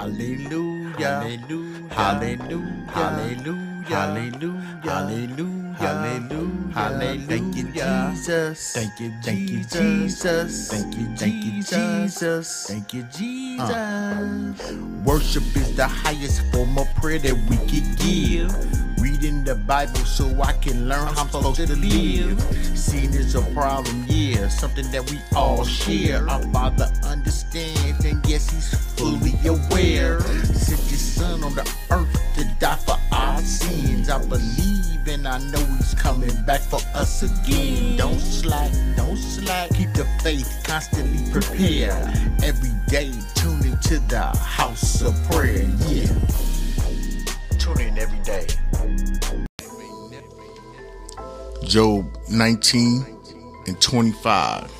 Hallelujah. Hallelujah. Hallelujah. Hallelujah. Hallelujah. Hallelujah. Hallelujah. Hallelujah. Thank you, Jesus. Thank you, Thank you, Jesus. Thank you, Thank you, Jesus. Thank you, uh. Jesus. Worship is the highest form of prayer that we can give. The Bible so I can learn how I'm supposed to live. Sin is a problem, yeah, something that we all share. Our Father understands, and yes, He's fully aware. Sent His Son on the earth to die for our sins. I believe and I know He's coming back for us again. Don't slack, don't slack. Keep the faith constantly prepared. Every day, tune into the house of prayer, yeah. Tune in every day. Job 19 and 25.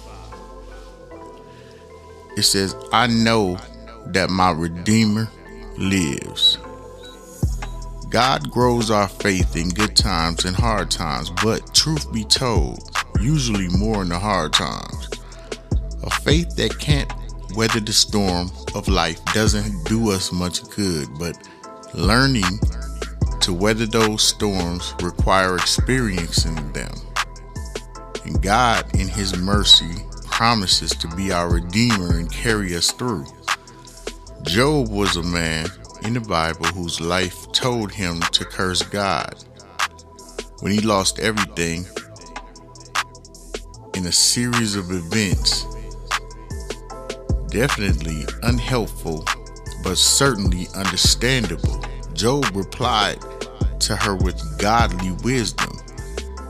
It says, I know that my Redeemer lives. God grows our faith in good times and hard times, but truth be told, usually more in the hard times. A faith that can't weather the storm of life doesn't do us much good, but learning to weather those storms require experiencing them. And God, in His mercy, promises to be our Redeemer and carry us through. Job was a man in the Bible whose life told him to curse God. When he lost everything in a series of events, definitely unhelpful, but certainly understandable, Job replied to her with godly wisdom.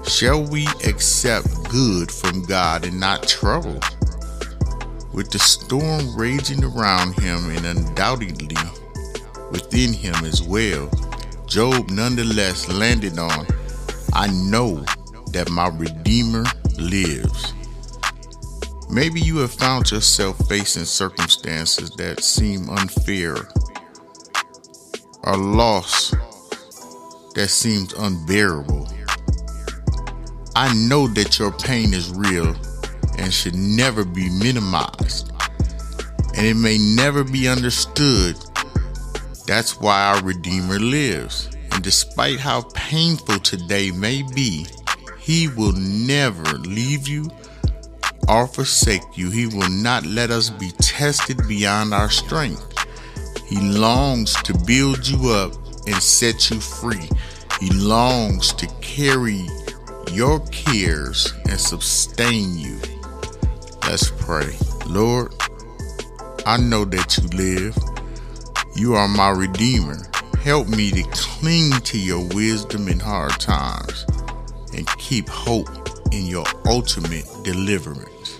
Shall we accept good from God and not trouble? With the storm raging around him and undoubtedly within him as well, Job nonetheless landed on, I know that my Redeemer lives. Maybe you have found yourself facing circumstances that seem unfair, or loss that seems unbearable. I know that your pain is real and should never be minimized, and it may never be understood. That's why our Redeemer lives. And despite how painful today may be, He will never leave you or forsake you. He will not let us be tested beyond our strength. He longs to build you up and set you free. He longs to carry your cares and sustain you. Let's pray. Lord, I know that you live. You are my Redeemer. Help me to cling to your wisdom in hard times and keep hope in your ultimate deliverance.